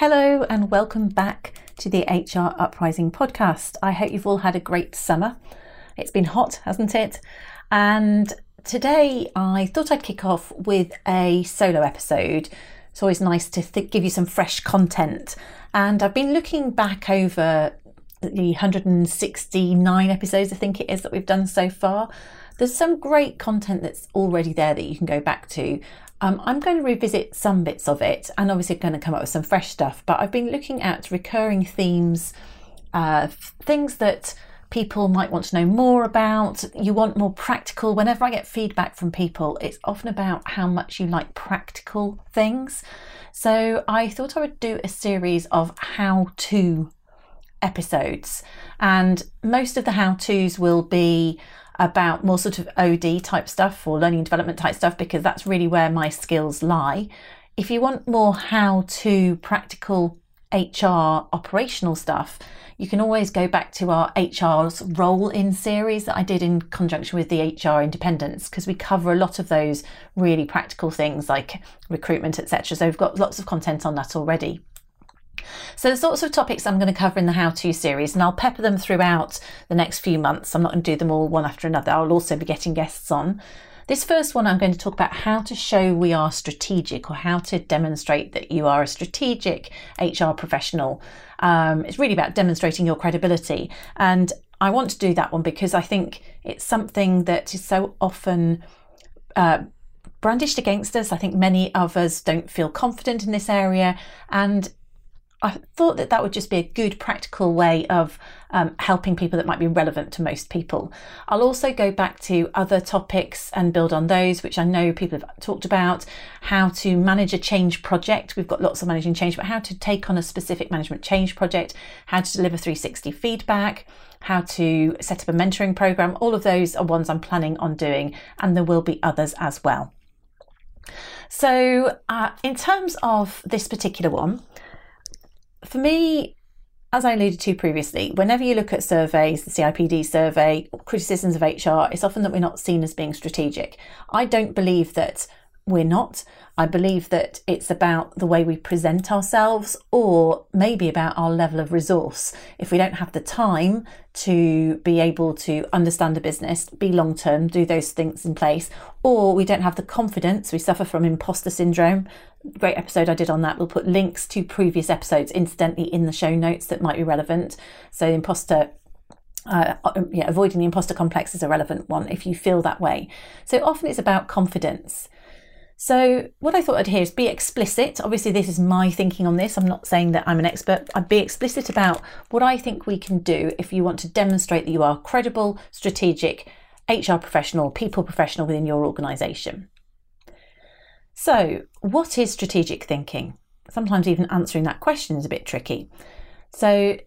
Hello, and welcome back to the HR Uprising podcast. I hope you've all had a great summer. It's been hot, hasn't it? And today I thought I'd kick off with a solo episode. It's always nice to th- give you some fresh content. And I've been looking back over the 169 episodes, I think it is, that we've done so far. There's some great content that's already there that you can go back to. Um, I'm going to revisit some bits of it and obviously going to come up with some fresh stuff, but I've been looking at recurring themes, uh, things that people might want to know more about. You want more practical. Whenever I get feedback from people, it's often about how much you like practical things. So I thought I would do a series of how to episodes, and most of the how to's will be about more sort of OD type stuff or learning and development type stuff because that's really where my skills lie. If you want more how to practical HR operational stuff, you can always go back to our HR's role in series that I did in conjunction with the HR Independents because we cover a lot of those really practical things like recruitment, etc. So we've got lots of content on that already. So the sorts of topics I'm going to cover in the How To series, and I'll pepper them throughout the next few months. I'm not going to do them all one after another. I'll also be getting guests on. This first one, I'm going to talk about how to show we are strategic or how to demonstrate that you are a strategic HR professional. Um, it's really about demonstrating your credibility. And I want to do that one because I think it's something that is so often. Uh, brandished against us. I think many of us don't feel confident in this area, and I thought that that would just be a good practical way of um, helping people that might be relevant to most people. I'll also go back to other topics and build on those, which I know people have talked about how to manage a change project. We've got lots of managing change, but how to take on a specific management change project, how to deliver 360 feedback, how to set up a mentoring program. All of those are ones I'm planning on doing, and there will be others as well. So, uh, in terms of this particular one, for me, as I alluded to previously, whenever you look at surveys, the CIPD survey, criticisms of HR, it's often that we're not seen as being strategic. I don't believe that we're not. I believe that it's about the way we present ourselves or maybe about our level of resource. If we don't have the time to be able to understand a business, be long term, do those things in place, or we don't have the confidence, we suffer from imposter syndrome. Great episode I did on that. We'll put links to previous episodes incidentally in the show notes that might be relevant. So, imposter uh, yeah, avoiding the imposter complex is a relevant one if you feel that way. So often it's about confidence. So, what I thought I'd hear is be explicit. Obviously, this is my thinking on this. I'm not saying that I'm an expert. I'd be explicit about what I think we can do if you want to demonstrate that you are credible, strategic, HR professional, people professional within your organisation. So, what is strategic thinking? Sometimes even answering that question is a bit tricky. So,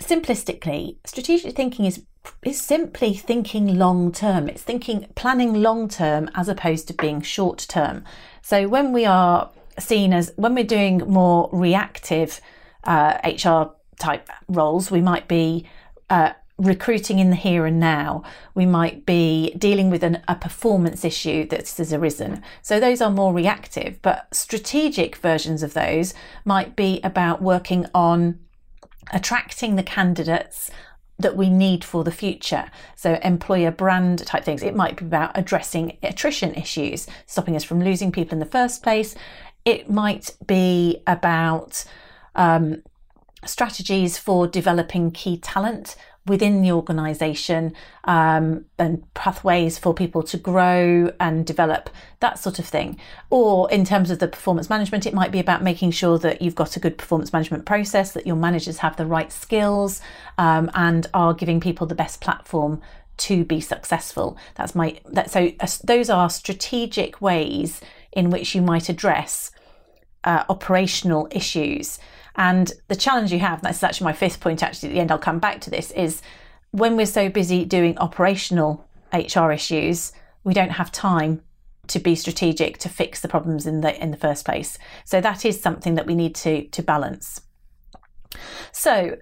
simplistically, strategic thinking is is simply thinking long term. It's thinking planning long term as opposed to being short term. So when we are seen as when we're doing more reactive uh, HR type roles, we might be uh, recruiting in the here and now. We might be dealing with an, a performance issue that has arisen. So those are more reactive, but strategic versions of those might be about working on attracting the candidates that we need for the future. So, employer brand type things. It might be about addressing attrition issues, stopping us from losing people in the first place. It might be about um, strategies for developing key talent within the organization um, and pathways for people to grow and develop, that sort of thing. Or in terms of the performance management, it might be about making sure that you've got a good performance management process, that your managers have the right skills um, and are giving people the best platform to be successful. That's my that so uh, those are strategic ways in which you might address uh, operational issues. And the challenge you have, that's actually my fifth point, actually, at the end, I'll come back to this, is when we're so busy doing operational HR issues, we don't have time to be strategic to fix the problems in the in the first place. So that is something that we need to to balance. So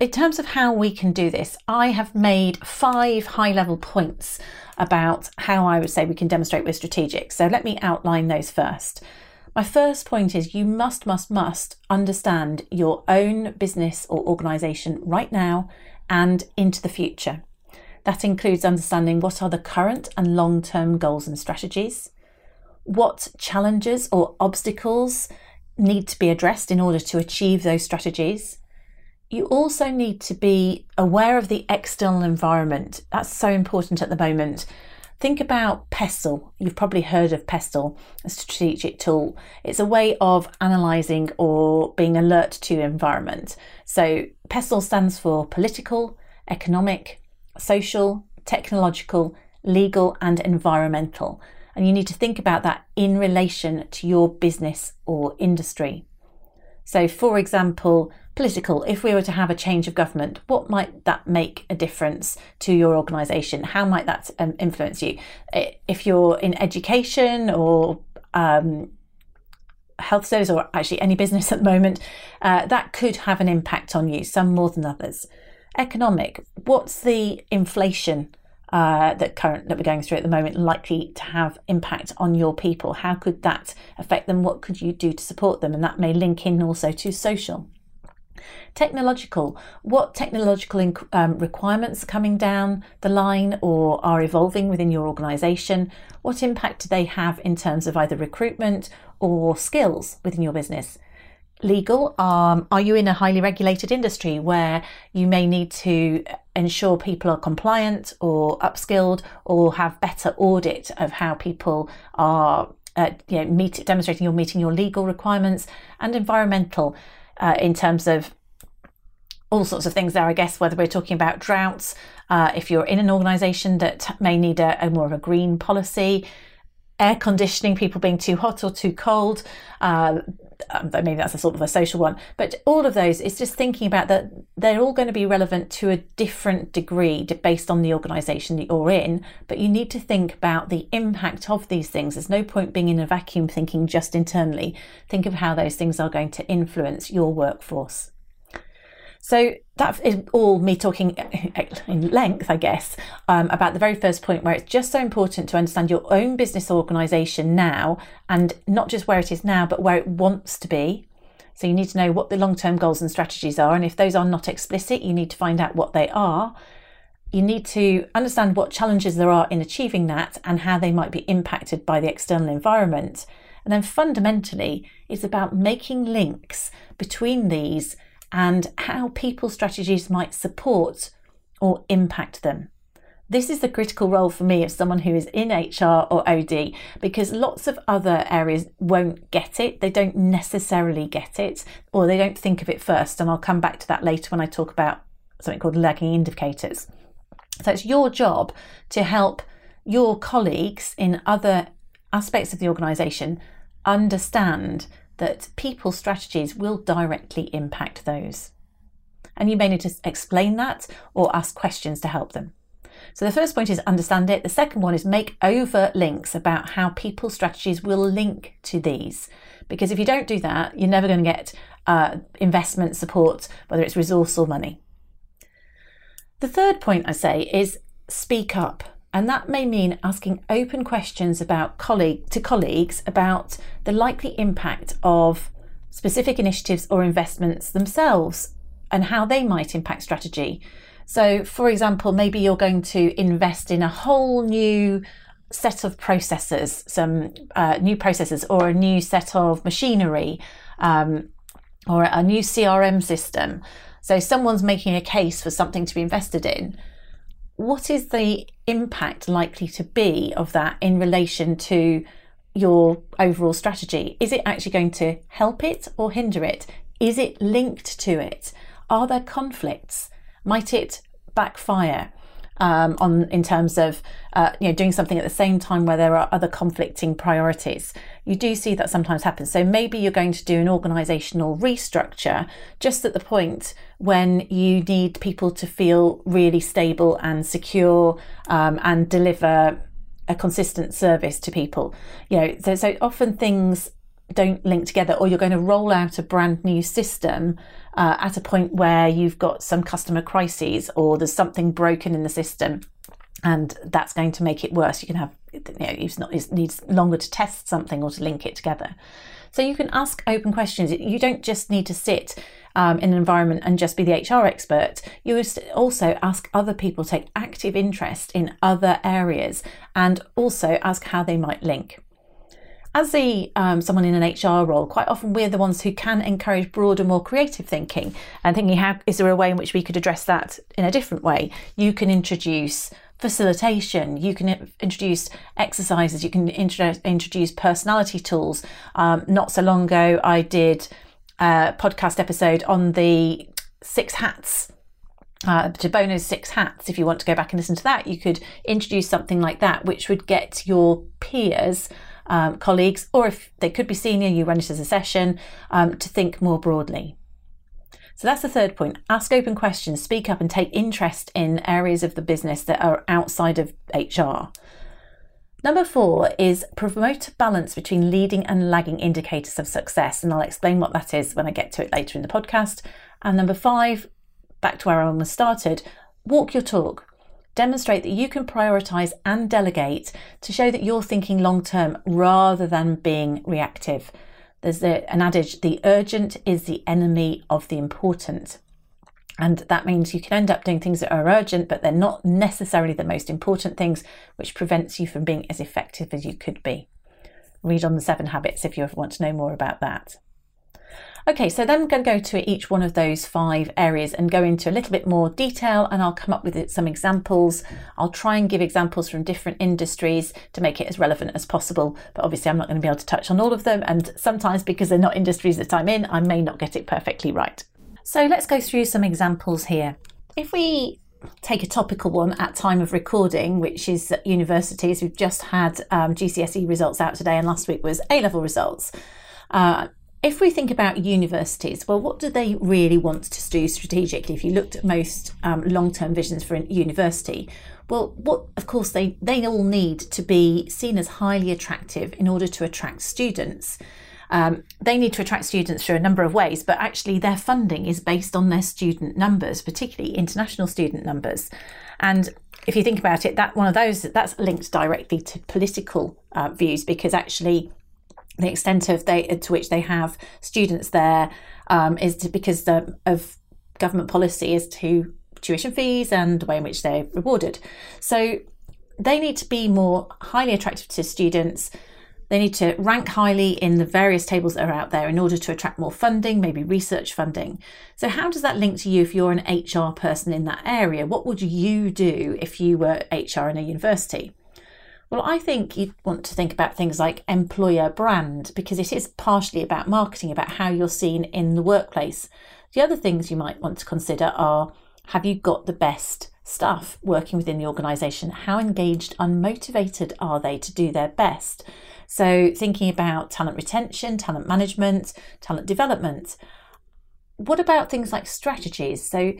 in terms of how we can do this, I have made five high level points about how I would say we can demonstrate we're strategic. So let me outline those first. My first point is you must, must, must understand your own business or organisation right now and into the future. That includes understanding what are the current and long term goals and strategies, what challenges or obstacles need to be addressed in order to achieve those strategies. You also need to be aware of the external environment. That's so important at the moment. Think about PESTLE. You've probably heard of PESTLE, a strategic tool. It's a way of analysing or being alert to environment. So PESTLE stands for political, economic, social, technological, legal, and environmental. And you need to think about that in relation to your business or industry. So, for example, political, if we were to have a change of government, what might that make a difference to your organisation? How might that um, influence you? If you're in education or um, health service or actually any business at the moment, uh, that could have an impact on you, some more than others. Economic, what's the inflation uh, that current that we're going through at the moment likely to have impact on your people? How could that affect them? What could you do to support them? And that may link in also to social. Technological, what technological um, requirements are coming down the line or are evolving within your organisation? What impact do they have in terms of either recruitment or skills within your business? Legal, um, are you in a highly regulated industry where you may need to ensure people are compliant or upskilled or have better audit of how people are uh, you know, meet, demonstrating you're meeting your legal requirements and environmental uh, in terms of all sorts of things there, I guess, whether we're talking about droughts, uh, if you're in an organisation that may need a, a, more of a green policy, air conditioning, people being too hot or too cold, uh, um, maybe that's a sort of a social one, but all of those is just thinking about that they're all going to be relevant to a different degree based on the organisation that you're in, but you need to think about the impact of these things. There's no point being in a vacuum thinking just internally. Think of how those things are going to influence your workforce. So that is all me talking in length, I guess, um, about the very first point where it's just so important to understand your own business organisation now and not just where it is now, but where it wants to be. So you need to know what the long term goals and strategies are. And if those are not explicit, you need to find out what they are. You need to understand what challenges there are in achieving that and how they might be impacted by the external environment. And then fundamentally, it's about making links between these and how people strategies might support or impact them. This is the critical role for me as someone who is in HR or OD because lots of other areas won't get it. They don't necessarily get it or they don't think of it first. And I'll come back to that later when I talk about something called lagging indicators. So it's your job to help your colleagues in other aspects of the organisation understand that people strategies will directly impact those. And you may need to explain that or ask questions to help them. So the first point is understand it. The second one is make overt links about how people strategies will link to these. Because if you don't do that, you're never going to get uh, investment support, whether it's resource or money. The third point I say is speak up. And that may mean asking open questions about colleague to colleagues about the likely impact of specific initiatives or investments themselves and how they might impact strategy. So, for example, maybe you're going to invest in a whole new set of processes, some uh, new processes, or a new set of machinery, um, or a new CRM system. So, someone's making a case for something to be invested in. What is the impact likely to be of that in relation to your overall strategy? Is it actually going to help it or hinder it? Is it linked to it? Are there conflicts? Might it backfire? Um, on in terms of uh, you know doing something at the same time where there are other conflicting priorities. You do see that sometimes happen. So maybe you're going to do an organisational restructure just at the point when you need people to feel really stable and secure um, and deliver a consistent service to people. You know, so, so often things don't link together, or you're going to roll out a brand new system uh, at a point where you've got some customer crises or there's something broken in the system and that's going to make it worse. You can have, you know, it's not, it needs longer to test something or to link it together. So you can ask open questions. You don't just need to sit um, in an environment and just be the HR expert. You also ask other people take active interest in other areas and also ask how they might link as a um, someone in an HR role, quite often we're the ones who can encourage broader, more creative thinking and thinking, how is there a way in which we could address that in a different way? You can introduce facilitation, you can introduce exercises, you can introduce personality tools. Um, not so long ago, I did a podcast episode on the six hats uh, de Bono's Six Hats, if you want to go back and listen to that, you could introduce something like that, which would get your peers um, colleagues, or if they could be senior, you run it as a session um, to think more broadly. So that's the third point. Ask open questions, speak up, and take interest in areas of the business that are outside of HR. Number four is promote balance between leading and lagging indicators of success. And I'll explain what that is when I get to it later in the podcast. And number five, back to where I almost started, walk your talk demonstrate that you can prioritize and delegate to show that you're thinking long term rather than being reactive. There's a, an adage the urgent is the enemy of the important. And that means you can end up doing things that are urgent, but they're not necessarily the most important things, which prevents you from being as effective as you could be. Read on the seven habits if you want to know more about that. Okay, so then I'm going to go to each one of those five areas and go into a little bit more detail and I'll come up with some examples. I'll try and give examples from different industries to make it as relevant as possible, but obviously I'm not going to be able to touch on all of them and sometimes because they're not industries that I'm in, I may not get it perfectly right. So let's go through some examples here. If we take a topical one at time of recording, which is universities. We've just had um, GCSE results out today, and last week was A level results. Uh, if we think about universities, well, what do they really want to do strategically? If you looked at most um, long term visions for a university, well, what of course they, they all need to be seen as highly attractive in order to attract students. Um, they need to attract students through a number of ways, but actually their funding is based on their student numbers, particularly international student numbers. And if you think about it, that one of those that's linked directly to political uh, views because actually the extent of they to which they have students there um, is to, because the, of government policy as to tuition fees and the way in which they're rewarded. So they need to be more highly attractive to students. They need to rank highly in the various tables that are out there in order to attract more funding, maybe research funding. So, how does that link to you if you're an HR person in that area? What would you do if you were HR in a university? Well, I think you'd want to think about things like employer brand because it is partially about marketing, about how you're seen in the workplace. The other things you might want to consider are have you got the best staff working within the organisation? How engaged, unmotivated are they to do their best? So, thinking about talent retention, talent management, talent development. What about things like strategies? So,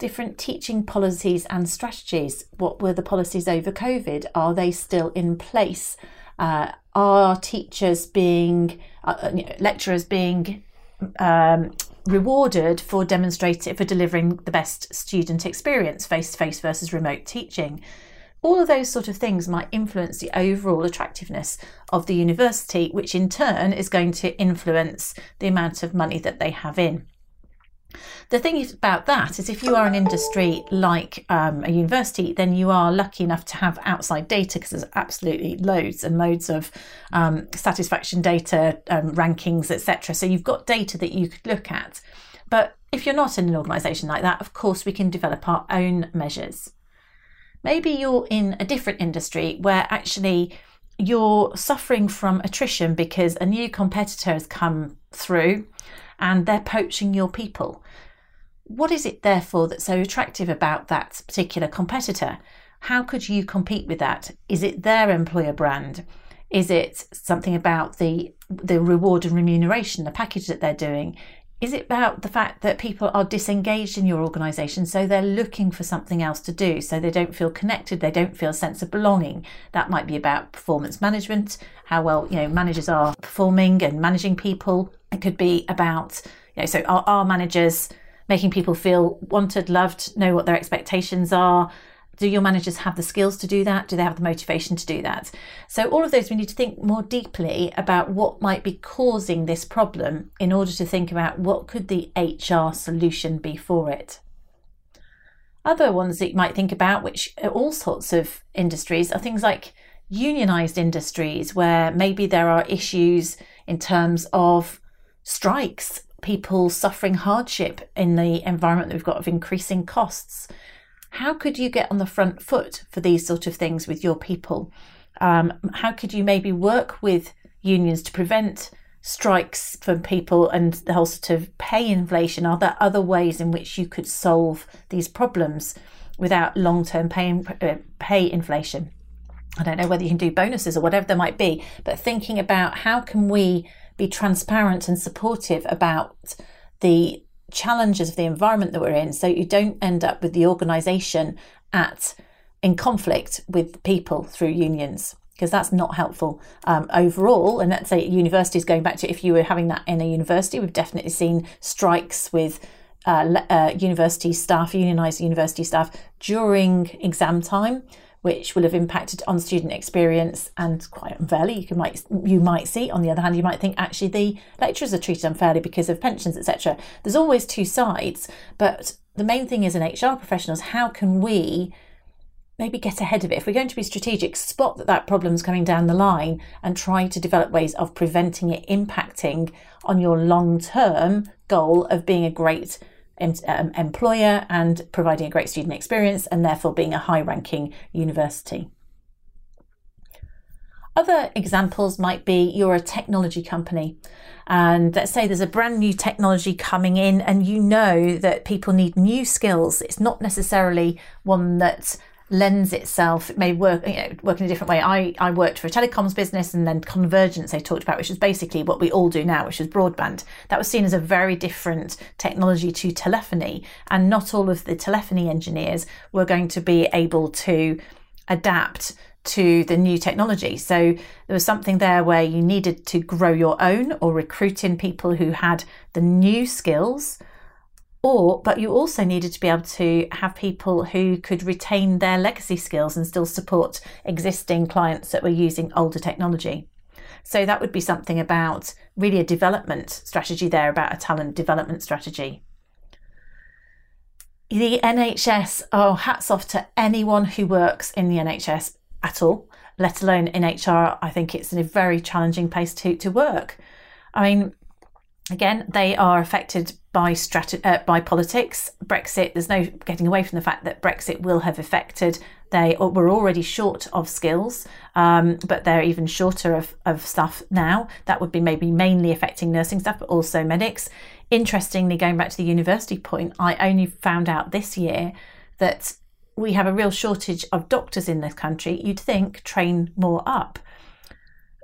different teaching policies and strategies. What were the policies over COVID? Are they still in place? Uh, are teachers being, uh, uh lecturers being um, rewarded for demonstrating, for delivering the best student experience, face to face versus remote teaching? All of those sort of things might influence the overall attractiveness of the university, which in turn is going to influence the amount of money that they have in. The thing about that is if you are an industry like um, a university, then you are lucky enough to have outside data because there's absolutely loads and loads of um, satisfaction data, um, rankings, etc. So you've got data that you could look at. But if you're not in an organisation like that, of course, we can develop our own measures. Maybe you're in a different industry where actually you're suffering from attrition because a new competitor has come through and they're poaching your people. What is it, therefore, that's so attractive about that particular competitor? How could you compete with that? Is it their employer brand? Is it something about the the reward and remuneration, the package that they're doing? Is it about the fact that people are disengaged in your organisation, so they're looking for something else to do, so they don't feel connected, they don't feel a sense of belonging? That might be about performance management, how well you know managers are performing and managing people. It could be about you know, so our, our managers making people feel wanted, loved, know what their expectations are, do your managers have the skills to do that? Do they have the motivation to do that? So, all of those, we need to think more deeply about what might be causing this problem in order to think about what could the HR solution be for it. Other ones that you might think about, which are all sorts of industries, are things like unionized industries, where maybe there are issues in terms of strikes, people suffering hardship in the environment that we've got of increasing costs how could you get on the front foot for these sort of things with your people? Um, how could you maybe work with unions to prevent strikes from people and the whole sort of pay inflation? Are there other ways in which you could solve these problems without long term pay, uh, pay inflation? I don't know whether you can do bonuses or whatever there might be, but thinking about how can we be transparent and supportive about the challenges of the environment that we're in so you don't end up with the organization at in conflict with people through unions because that's not helpful um, overall. And let's say universities going back to if you were having that in a university, we've definitely seen strikes with uh, uh, university staff, unionised university staff during exam time which will have impacted on student experience and quite unfairly you might you might see. On the other hand you might think actually the lecturers are treated unfairly because of pensions etc there's always two sides but the main thing is in hr professionals how can we maybe get ahead of it? If we're going to be strategic spot that that problem's coming down the line and try to develop ways of preventing it impacting on your long term goal of being a great um, employer and providing a great student experience and therefore being a high ranking university. Other examples might be you're a technology company, and let's say there's a brand new technology coming in, and you know that people need new skills. It's not necessarily one that lends itself it may work you know work in a different way i i worked for a telecoms business and then convergence they talked about which is basically what we all do now which is broadband that was seen as a very different technology to telephony and not all of the telephony engineers were going to be able to adapt to the new technology. So there was something there where you needed to grow your own or recruit in people who had the new skills or but you also needed to be able to have people who could retain their legacy skills and still support existing clients that were using older technology. So that would be something about really a development strategy there about a talent development strategy. The nhs oh hats off to anyone who works in the nhs at all let alone in hr i think it's a very challenging place to, to work. I mean again, they are affected by strat- uh, by politics. Brexit, there's no getting away from the fact that Brexit will have affected. They were already short of skills, um, but they're even shorter of, of stuff now. That would be maybe mainly affecting nursing staff, but also medics. Interestingly, going back to the university point, I only found out this year that we have a real shortage of doctors in this country. You'd think train more up.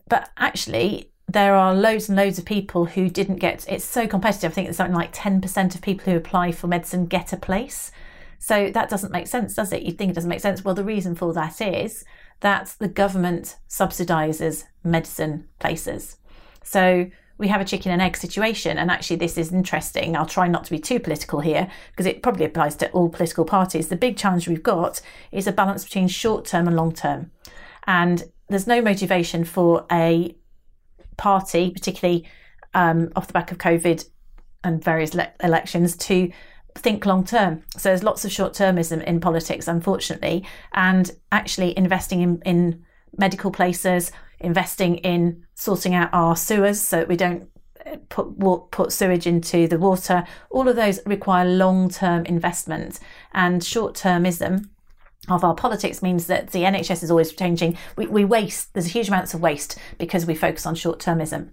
But actually, there are loads and loads of people who didn't get it's so competitive. I think it's something like 10% of people who apply for medicine get a place. So that doesn't make sense, does it? You'd think it doesn't make sense. Well, the reason for that is that the government subsidises medicine places. So we have a chicken and egg situation. And actually, this is interesting. I'll try not to be too political here because it probably applies to all political parties. The big challenge we've got is a balance between short term and long term. And there's no motivation for a party, particularly um, off the back of COVID, and various le- elections to think long term. So there's lots of short termism in politics, unfortunately, and actually investing in, in medical places, investing in sorting out our sewers so that we don't uh, put put sewage into the water. All of those require long term investment, and short termism of our politics means that the NHS is always changing. We, we waste, there's huge amounts of waste because we focus on short termism.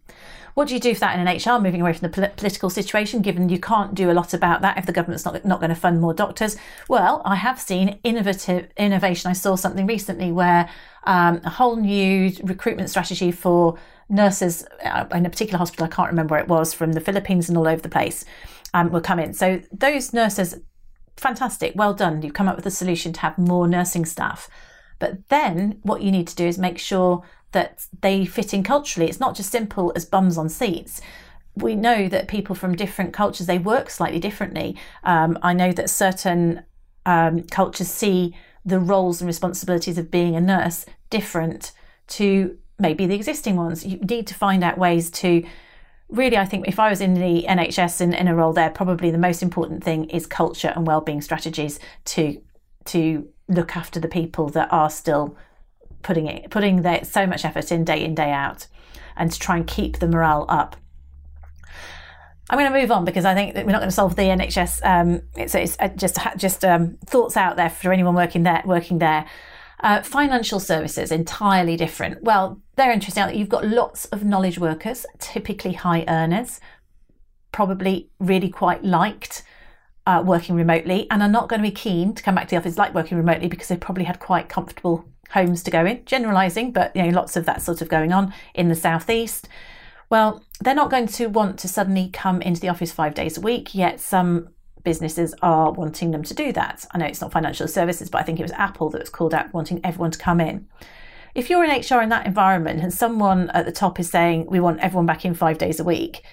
What do you do for that in an HR, moving away from the pol- political situation, given you can't do a lot about that if the government's not, not going to fund more doctors? Well, I have seen innovative innovation. I saw something recently where um, a whole new recruitment strategy for nurses uh, in a particular hospital, I can't remember where it was, from the Philippines and all over the place, um, will come in. So those nurses, fantastic, well done. You've come up with a solution to have more nursing staff. But then what you need to do is make sure that they fit in culturally. It's not just simple as bums on seats. We know that people from different cultures they work slightly differently. Um, I know that certain um, cultures see the roles and responsibilities of being a nurse different to maybe the existing ones. You need to find out ways to really, I think if I was in the NHS in, in a role there, probably the most important thing is culture and well-being strategies to to look after the people that are still putting it putting their, so much effort in day in day out and to try and keep the morale up I'm going to move on because I think we're not going to solve the NHS. Um, it's, it's uh, just just um, thoughts out there for anyone working there. Working there, uh, financial services entirely different. Well, they're interesting. You've got lots of knowledge workers, typically high earners, probably really quite liked uh, working remotely, and are not going to be keen to come back to the office like working remotely because they've probably had quite comfortable homes to go in, generalizing, but you know, lots of that sort of going on in the southeast. Well, they're not going to want to suddenly come into the office five days a week, yet some businesses are wanting them to do that. I know it's not financial services, but I think it was Apple that was called out wanting everyone to come in. If you're in HR in that environment and someone at the top is saying, we want everyone back in five days a week,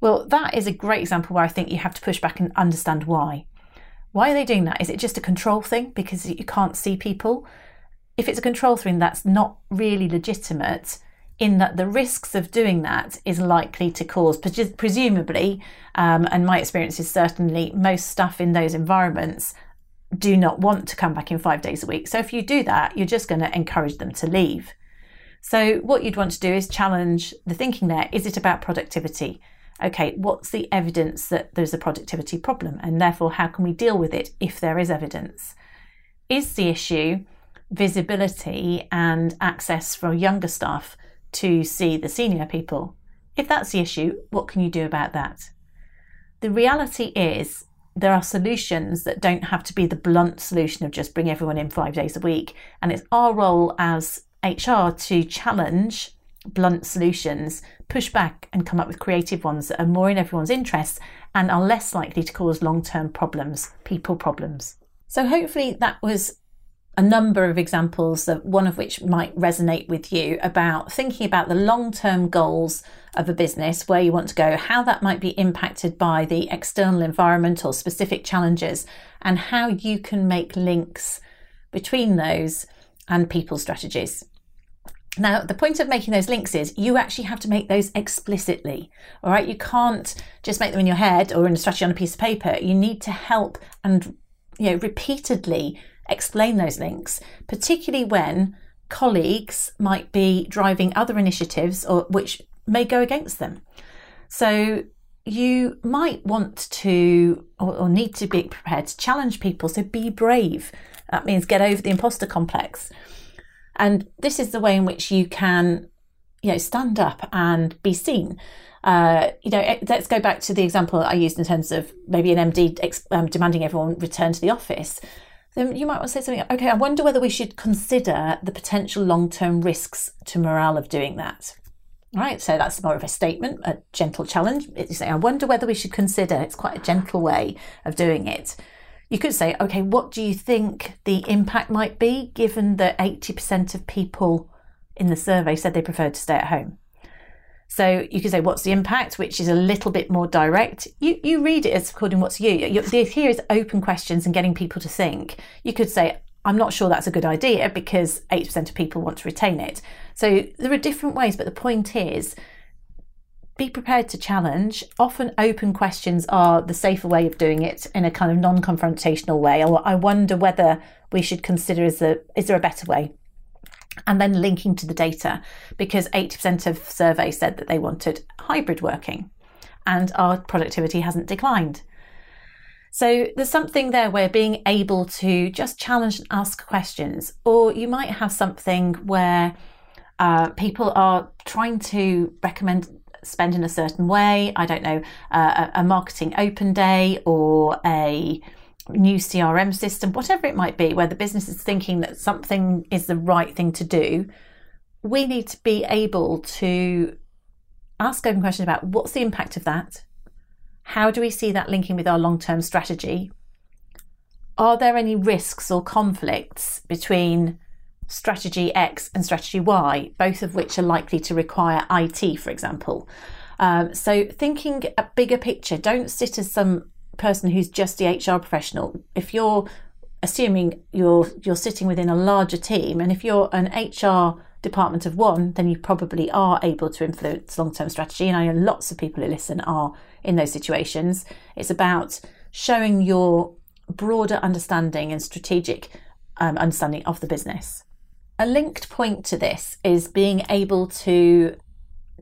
well, that is a great example where I think you have to push back and understand why. Why are they doing that? Is it just a control thing because you can't see people? if it's a control thing that's not really legitimate, in that the risks of doing that is likely to cause, presumably, um, and my experience is certainly most staff in those environments do not want to come back in five days a week. So if you do that, you're just going to encourage them to leave. So what you'd want to do is challenge the thinking there. Is it about productivity? Okay, what's the evidence that there's a productivity problem? And therefore, how can we deal with it if there is evidence? Is the issue visibility and access for younger staff to see the senior people. If that's the issue, what can you do about that? The reality is there are solutions that don't have to be the blunt solution of just bring everyone in five days a week. And it's our role as HR to challenge blunt solutions, push back and come up with creative ones that are more in everyone's interests and are less likely to cause long term problems, people problems. So hopefully that was a number of examples, of one of which might resonate with you about thinking about the long term goals of a business, where you want to go, how that might be impacted by the external environment or specific challenges, and how you can make links between those and people strategies. Now, the point of making those links is you actually have to make those explicitly. All right. You can't just make them in your head or in a strategy on a piece of paper. You need to help and, you know, repeatedly explain those links, particularly when colleagues might be driving other initiatives or which may go against them. So you might want to or, or, need to be prepared to challenge people. So be brave. That means get over the imposter complex. And this is the way in which you can, you know, stand up and be seen. Uh, you know, eh, let's go back to the example I used in terms of maybe an MD um, demanding everyone return to the office then you might want to say something. Okay, I wonder whether we should consider the potential long term risks to morale of doing that. Right, so that's more of a statement, a gentle challenge. You say, I wonder whether we should consider. It's quite a gentle way of doing it. You could say, okay, what do you think the impact might be given that 80% of people in the survey said they preferred to stay at home? So you could say, what's the impact, which is a little bit more direct. You, you read it as according to what's you. you the here is open questions and getting people to think. You could say, I'm not sure that's a good idea because 8% of people want to retain it. So there are different ways, but the point is be prepared to challenge. Often, open questions are the safer way of doing it in a kind of non confrontational way. Or I wonder whether we should consider is, a, is there a better way? And then linking to the data, because 80% of surveys said that they wanted hybrid working and our productivity hasn't declined. So there's something there where being able to just challenge and ask questions, or you might have something where uh, people are trying to recommend spend in a certain way. I don't know, uh, a marketing open day or a new CRM system, whatever it might be, where the business is thinking that something is the right thing to do. We need to be able to ask open questions about what's the impact of that how do we see that linking with our long term strategy? Are there any risks or conflicts between strategy X and strategy Y, both of which are likely to require IT, for example? Um, so, thinking a bigger picture, don't sit as some person who's just the HR professional. If you're assuming you're you're sitting within a larger team, and if you're an HR department of one, then you probably are able to influence long term strategy. And I know lots of people who listen are in those situations. It's about showing your broader understanding and strategic um, understanding of the business. A linked point to this is being able to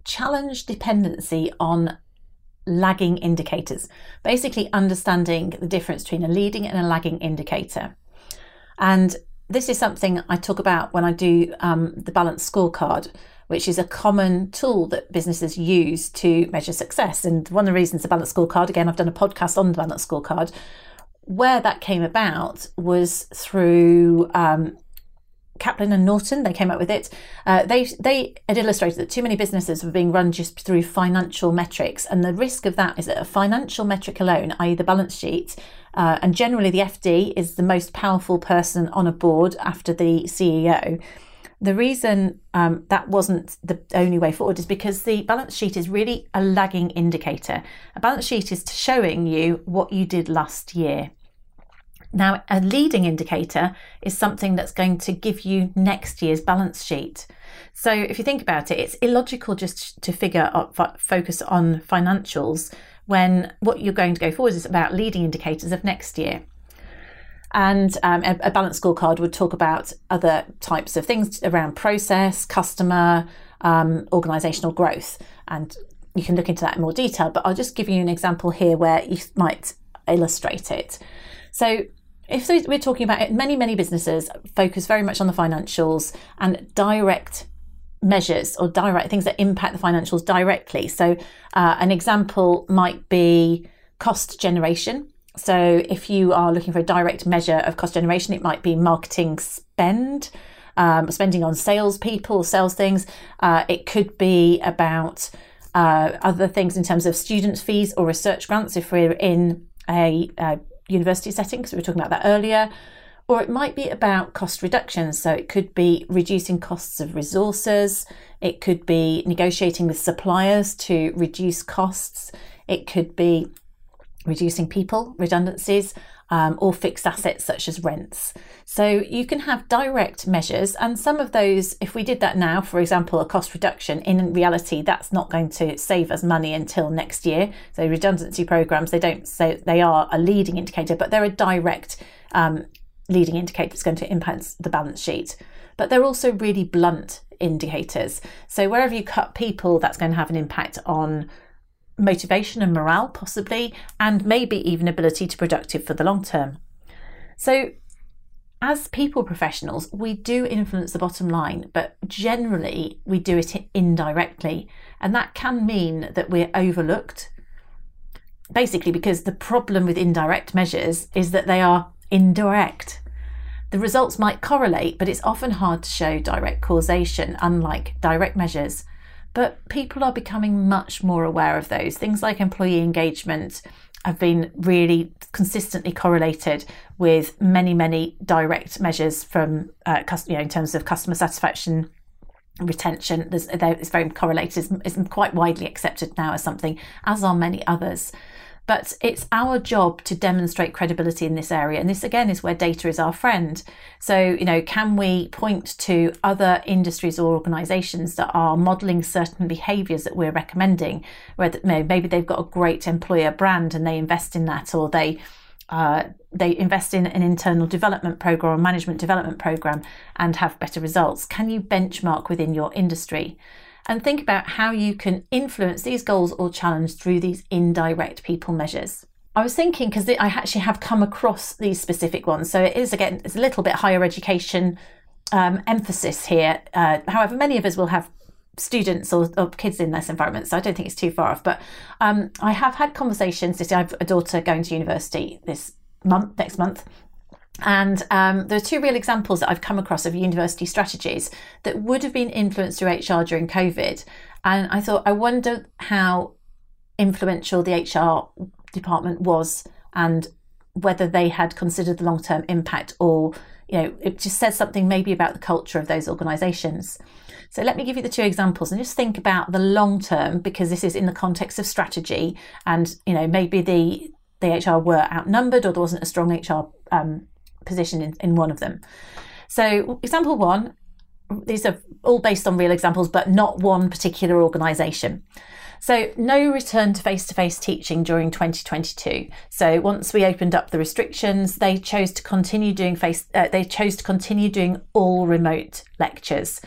challenge dependency on lagging indicators, basically understanding the difference between a leading and a lagging indicator. And this is something I talk about when I do um, the balance scorecard, which is a common tool that businesses use to measure success. And one of the reasons the balance scorecard, again, I've done a podcast on the balance scorecard, where that came about was through um, Kaplan and Norton. They came up with it. Uh, they they had illustrated that too many businesses were being run just through financial metrics, and the risk of that is that a financial metric alone, i.e., the balance sheet, uh, and generally the FD is the most powerful person on a board after the CEO the reason um, that wasn't the only way forward is because the balance sheet is really a lagging indicator. A balance sheet is showing you what you did last year. Now, a leading indicator is something that's going to give you next year's balance sheet. So, if you think about it, it's illogical just to figure up, focus on financials when what you're going to go forward is about leading indicators of next year. And um, a, a balanced scorecard would talk about other types of things around process, customer, um, organizational growth. And you can look into that in more detail, but I'll just give you an example here where you might illustrate it. So, if we're talking about it, many, many businesses focus very much on the financials and direct measures or direct things that impact the financials directly. So, uh, an example might be cost generation. So, if you are looking for a direct measure of cost generation, it might be marketing spend, um, spending on salespeople, or sales things. Uh, it could be about uh, other things in terms of student fees or research grants if we're in a, a university setting, because we were talking about that earlier. Or it might be about cost reductions. So, it could be reducing costs of resources, it could be negotiating with suppliers to reduce costs, it could be reducing people, redundancies, um, or fixed assets such as rents. So you can have direct measures, and some of those, if we did that now, for example, a cost reduction, in reality, that's not going to save us money until next year. So redundancy programs, they don't say they are a leading indicator, but they're a direct um, leading indicator that's going to impact the balance sheet. But they're also really blunt indicators. So wherever you cut people, that's going to have an impact on motivation and morale, possibly, and maybe even ability to productive for the long term. So, as people professionals, we do influence the bottom line, but generally we do it indirectly. And that can mean that we're overlooked. Basically, because the problem with indirect measures is that they are indirect. The results might correlate, but it's often hard to show direct causation, unlike direct measures but people are becoming much more aware of those. Things like employee engagement have been really consistently correlated with many, many direct measures from, uh, you know, in terms of customer satisfaction, retention. there's, it's very correlated. It's, it's quite widely accepted now as something, as are many others. But it's our job to demonstrate credibility in this area. And this again is where data is our friend. So, you know, can we point to other industries or organizations that are modeling certain behaviors that we're recommending? Where maybe they've got a great employer brand and they invest in that, or they uh, they invest in an internal development program or management development program and have better results? Can you benchmark within your industry? And think about how you can influence these goals or challenge through these indirect people measures. I was thinking because I actually have come across these specific ones. So it is again, it's a little bit higher education um, emphasis here. Uh, however, many of us will have students or, or, kids in this environment, so I don't think it's too far off. But um, I have had conversations. I have a daughter going to university this month, next month, and um, there are two real examples that I've come across of university strategies that would have been influenced through HR during COVID. And I thought, I wonder how influential the HR department was and whether they had considered the long term impact or, you know, it just says something maybe about the culture of those organisations. So let me give you the two examples and just think about the long term because this is in the context of strategy and, you know, maybe the the HR were outnumbered or there wasn't a strong HR um, position in, in one of them. So, example one, these are all based on real examples, but not one particular organisation. So, no return to face to face teaching during 2022. So, once we opened up the restrictions, they chose to continue doing face. Uh, they chose to continue doing all remote lectures.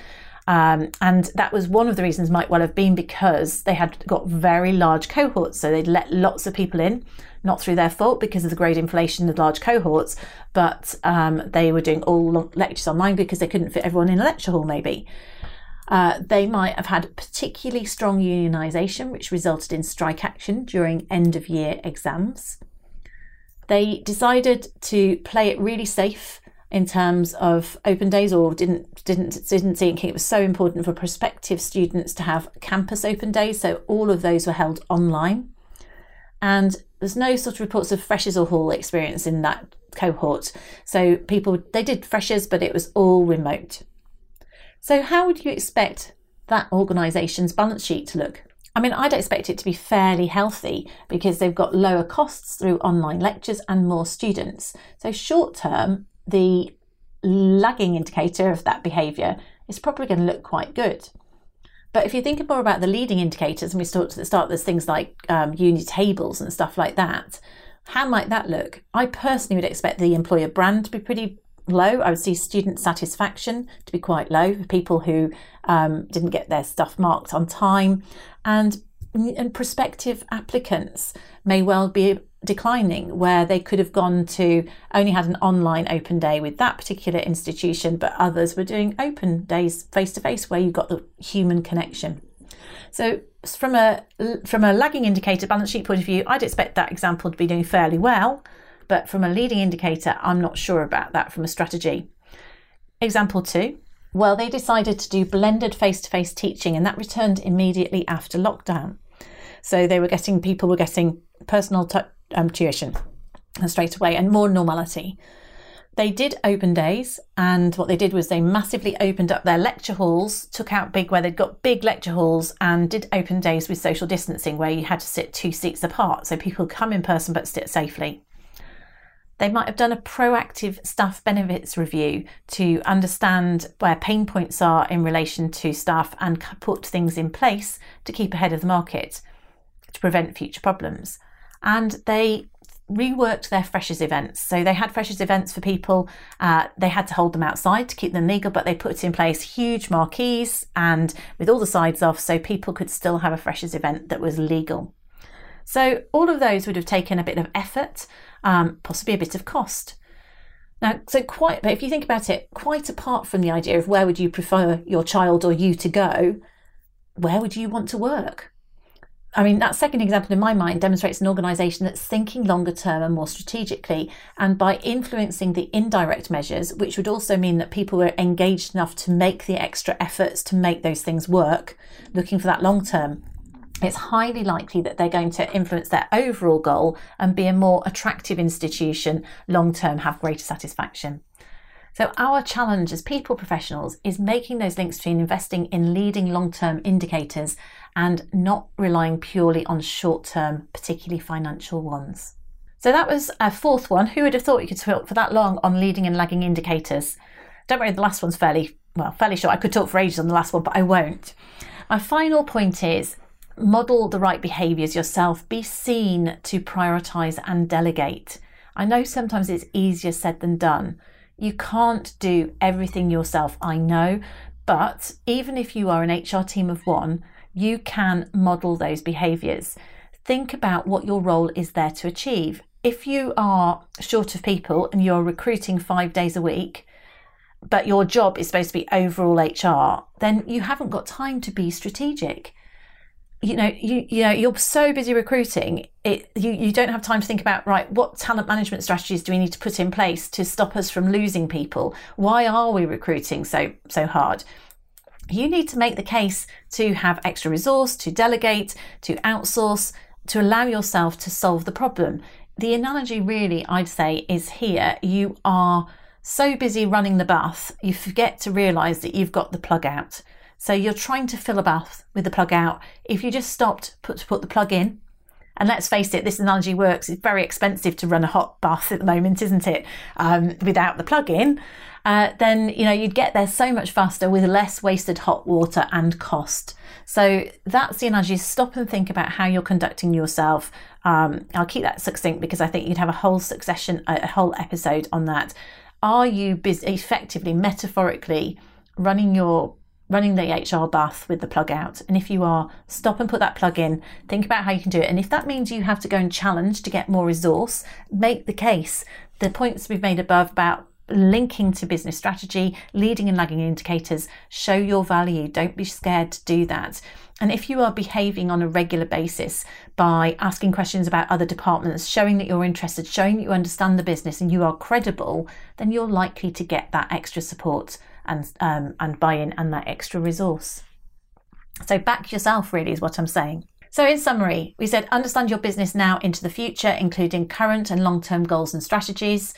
Um, and that was one of the reasons might well have been because they had got very large cohorts. So they'd let lots of people in, not through their fault because of the great inflation of large cohorts, but um, they were doing all lectures online because they couldn't fit everyone in a lecture hall, maybe. Uh, they might have had particularly strong unionisation, which resulted in strike action during end of year exams. They decided to play it really safe in terms of open days or didn't didn't didn't think it. Was so important for prospective students to have campus open days so all of those were held online. And there's no sort of reports of freshers or hall experience in that cohort. So people they did freshers but it was all remote. So how would you expect that organisation's balance sheet to look? I mean, I'd expect it to be fairly healthy because they've got lower costs through online lectures and more students. So, short term, the lagging indicator of that behaviour is probably going to look quite good. But if you think more about the leading indicators, and we start to start, there's things like um, uni tables and stuff like that. How might that look? I personally would expect the employer brand to be pretty low. I would see student satisfaction to be quite low for people who um, didn't get their stuff marked on time, and and prospective applicants may well be declining where they could have gone to only had an online open day with that particular institution but others were doing open days face to face where you got the human connection. So from a from a lagging indicator balance sheet point of view i'd expect that example to be doing fairly well but from a leading indicator i'm not sure about that from a strategy. Example 2 well they decided to do blended face to face teaching and that returned immediately after lockdown. So they were getting people were getting personal t- um, tuition straight away and more normality. They did open days, and what they did was they massively opened up their lecture halls, took out big where they'd got big lecture halls, and did open days with social distancing where you had to sit two seats apart so people come in person but sit safely. They might have done a proactive staff benefits review to understand where pain points are in relation to staff and put things in place to keep ahead of the market to prevent future problems and they reworked their freshers events. So they had freshers events for people. Uh, they had to hold them outside to keep them legal, but they put in place huge marquees and with all the sides off, so people could still have a freshers event that was legal. So all of those would have taken a bit of effort, um, possibly a bit of cost. Now, so quite, but if you think about it, quite apart from the idea of where would you prefer your child or you to go, where would you want to work? I mean, that second example in my mind demonstrates an organisation that's thinking longer term and more strategically, and by influencing the indirect measures, which would also mean that people were engaged enough to make the extra efforts to make those things work, looking for that long term. It's highly likely that they're going to influence their overall goal and be a more attractive institution long term, have greater satisfaction. So, our challenge as people professionals is making those links between investing in leading long term indicators and not relying purely on short term, particularly financial ones. So that was a fourth one. Who would have thought you could talk for that long on leading and lagging indicators? Don't worry, the last one's fairly, well, fairly short. I could talk for ages on the last one, but I won't. My final point is model the right behaviours yourself. Be seen to prioritise and delegate. I know sometimes it's easier said than done. You can't do everything yourself, I know, but even if you are an HR team of one, you can model those behaviours. Think about what your role is there to achieve. If you are short of people and you're recruiting five days a week, but your job is supposed to be overall HR, then you haven't got time to be strategic you know you you know you're so busy recruiting it you, you don't have time to think about right what talent management strategies do we need to put in place to stop us from losing people why are we recruiting so so hard you need to make the case to have extra resource to delegate to outsource to allow yourself to solve the problem the analogy really i'd say is here you are so busy running the bath you forget to realize that you've got the plug out so you're trying to fill a bath with the plug out. If you just stopped put, to put the plug in, and let's face it, this analogy works. It's very expensive to run a hot bath at the moment, isn't it? Um, without the plug in, uh, then you know you'd get there so much faster with less wasted hot water and cost. So that's the analogy. Stop and think about how you're conducting yourself. Um, I'll keep that succinct because I think you'd have a whole succession, a whole episode on that. Are you effectively, metaphorically running your running the HR bath with the plug out. And if you are, stop and put that plug in. Think about how you can do it. And if that means you have to go and challenge to get more resource, make the case. The points we've made above about linking to business strategy, leading and lagging indicators, show your value. Don't be scared to do that. And if you are behaving on a regular basis by asking questions about other departments, showing that you're interested, showing that you understand the business and you are credible, then you're likely to get that extra support and um, and buy-in and that extra resource. So back yourself really is what I'm saying. So in summary, we said understand your business now into the future, including current and long-term goals and strategies.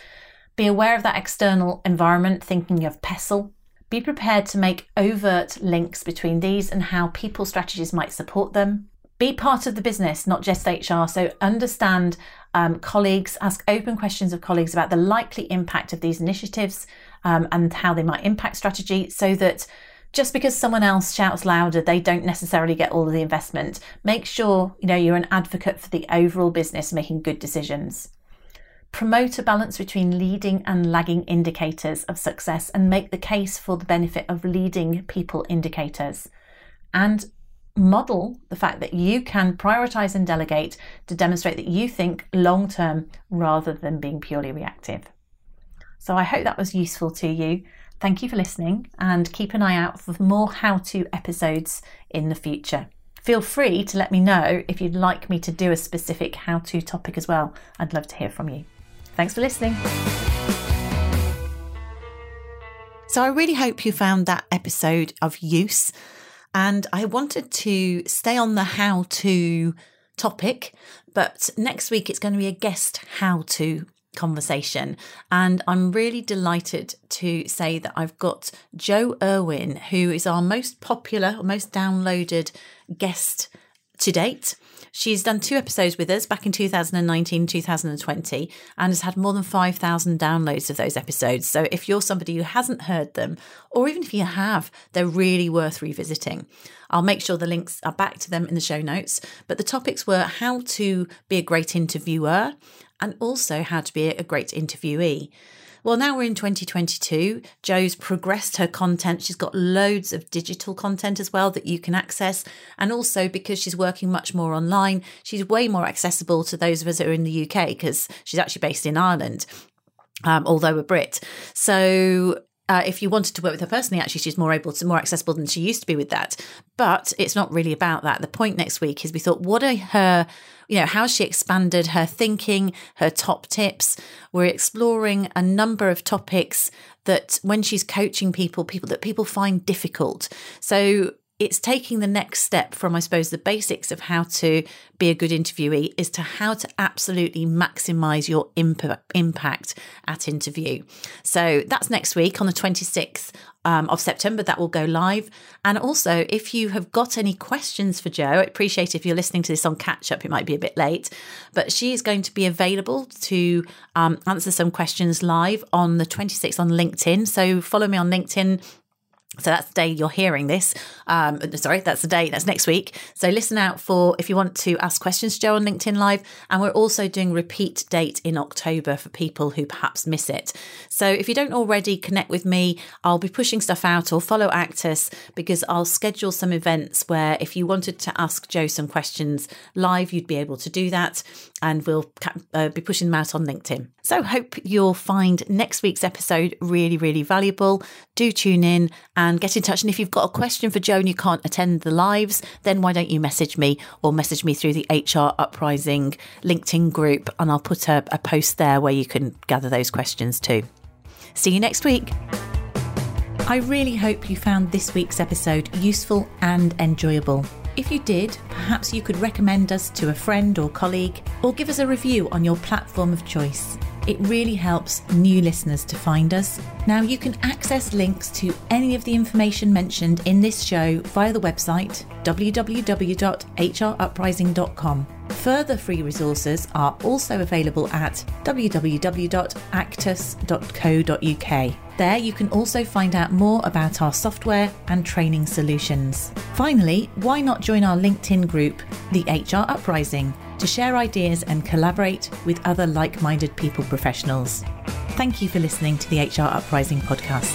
Be aware of that external environment, thinking of PESTLE. Be prepared to make overt links between these and how people strategies might support them. Be part of the business, not just HR. So understand um, colleagues, ask open questions of colleagues about the likely impact of these initiatives um, and how they might impact strategy so that just because someone else shouts louder, they don't necessarily get all of the investment. Make sure you know you're an advocate for the overall business making good decisions. Promote a balance between leading and lagging indicators of success and make the case for the benefit of leading people indicators. And model the fact that you can prioritize and delegate to demonstrate that you think long term rather than being purely reactive. So I hope that was useful to you. Thank you for listening and keep an eye out for more how to episodes in the future. Feel free to let me know if you'd like me to do a specific how to topic as well. I'd love to hear from you. Thanks for listening. So, I really hope you found that episode of use. And I wanted to stay on the how to topic, but next week it's going to be a guest how to conversation. And I'm really delighted to say that I've got Jo Irwin, who is our most popular, most downloaded guest to date. She's done two episodes with us back in 2019, 2020, and has had more than 5,000 downloads of those episodes. So if you're somebody who hasn't heard them, or even if you have, they're really worth revisiting. I'll make sure the links are back to them in the show notes. But the topics were how to be a great interviewer, and also how to be a great interviewee. Well, now we're in 2022. Jo's progressed her content. She's got loads of digital content as well that you can access. And also, because she's working much more online, she's way more accessible to those of us that are in the UK because she's actually based in Ireland. Um, although a Brit. So uh, if you wanted to work with her personally, actually, she's more able to, more accessible than she used to be with that. But it's not really about that. The point next week is we thought, what are her, you know, how she expanded her thinking, her top tips. We're exploring a number of topics that when she's coaching people, people that people find difficult. So it's taking the next step from, I suppose, the basics of how to be a good interviewee is to how to absolutely maximize your imp- impact at interview. So that's next week on the 26th um, of September that will go live. And also, if you have got any questions for Jo, I appreciate if you're listening to this on catch up, it might be a bit late, but she is going to be available to um, answer some questions live on the 26th on LinkedIn. So follow me on LinkedIn so that's the day you're hearing this. Um, sorry, that's the day, that's next week. So listen out for if you want to ask questions to Jo on LinkedIn Live. And we're also doing repeat date in October for people who perhaps miss it. So if you don't already connect with me, I'll be pushing stuff out or follow Actus because I'll schedule some events where if you wanted to ask Jo some questions live, you'd be able to do that. And we'll uh, be pushing them out on LinkedIn. So hope you'll find next week's episode really, really valuable. Do tune in and get in touch. And if you've got a question for Jo and you can't attend the lives, then why don't you message me or message me through the HR Uprising LinkedIn group and I'll put a, a post there where you can gather those questions too. See you next week. I really hope you found this week's episode useful and enjoyable. If you did, perhaps you could recommend us to a friend or colleague, or give us a review on your platform of choice. It really helps new listeners to find us. Now, you can access links to any of the information mentioned in this show via the website www.hruprising.com. Further free resources are also available at www.actus.co.uk. There you can also find out more about our software and training solutions. Finally, why not join our LinkedIn group, the HR Uprising, to share ideas and collaborate with other like minded people professionals? Thank you for listening to the HR Uprising podcast.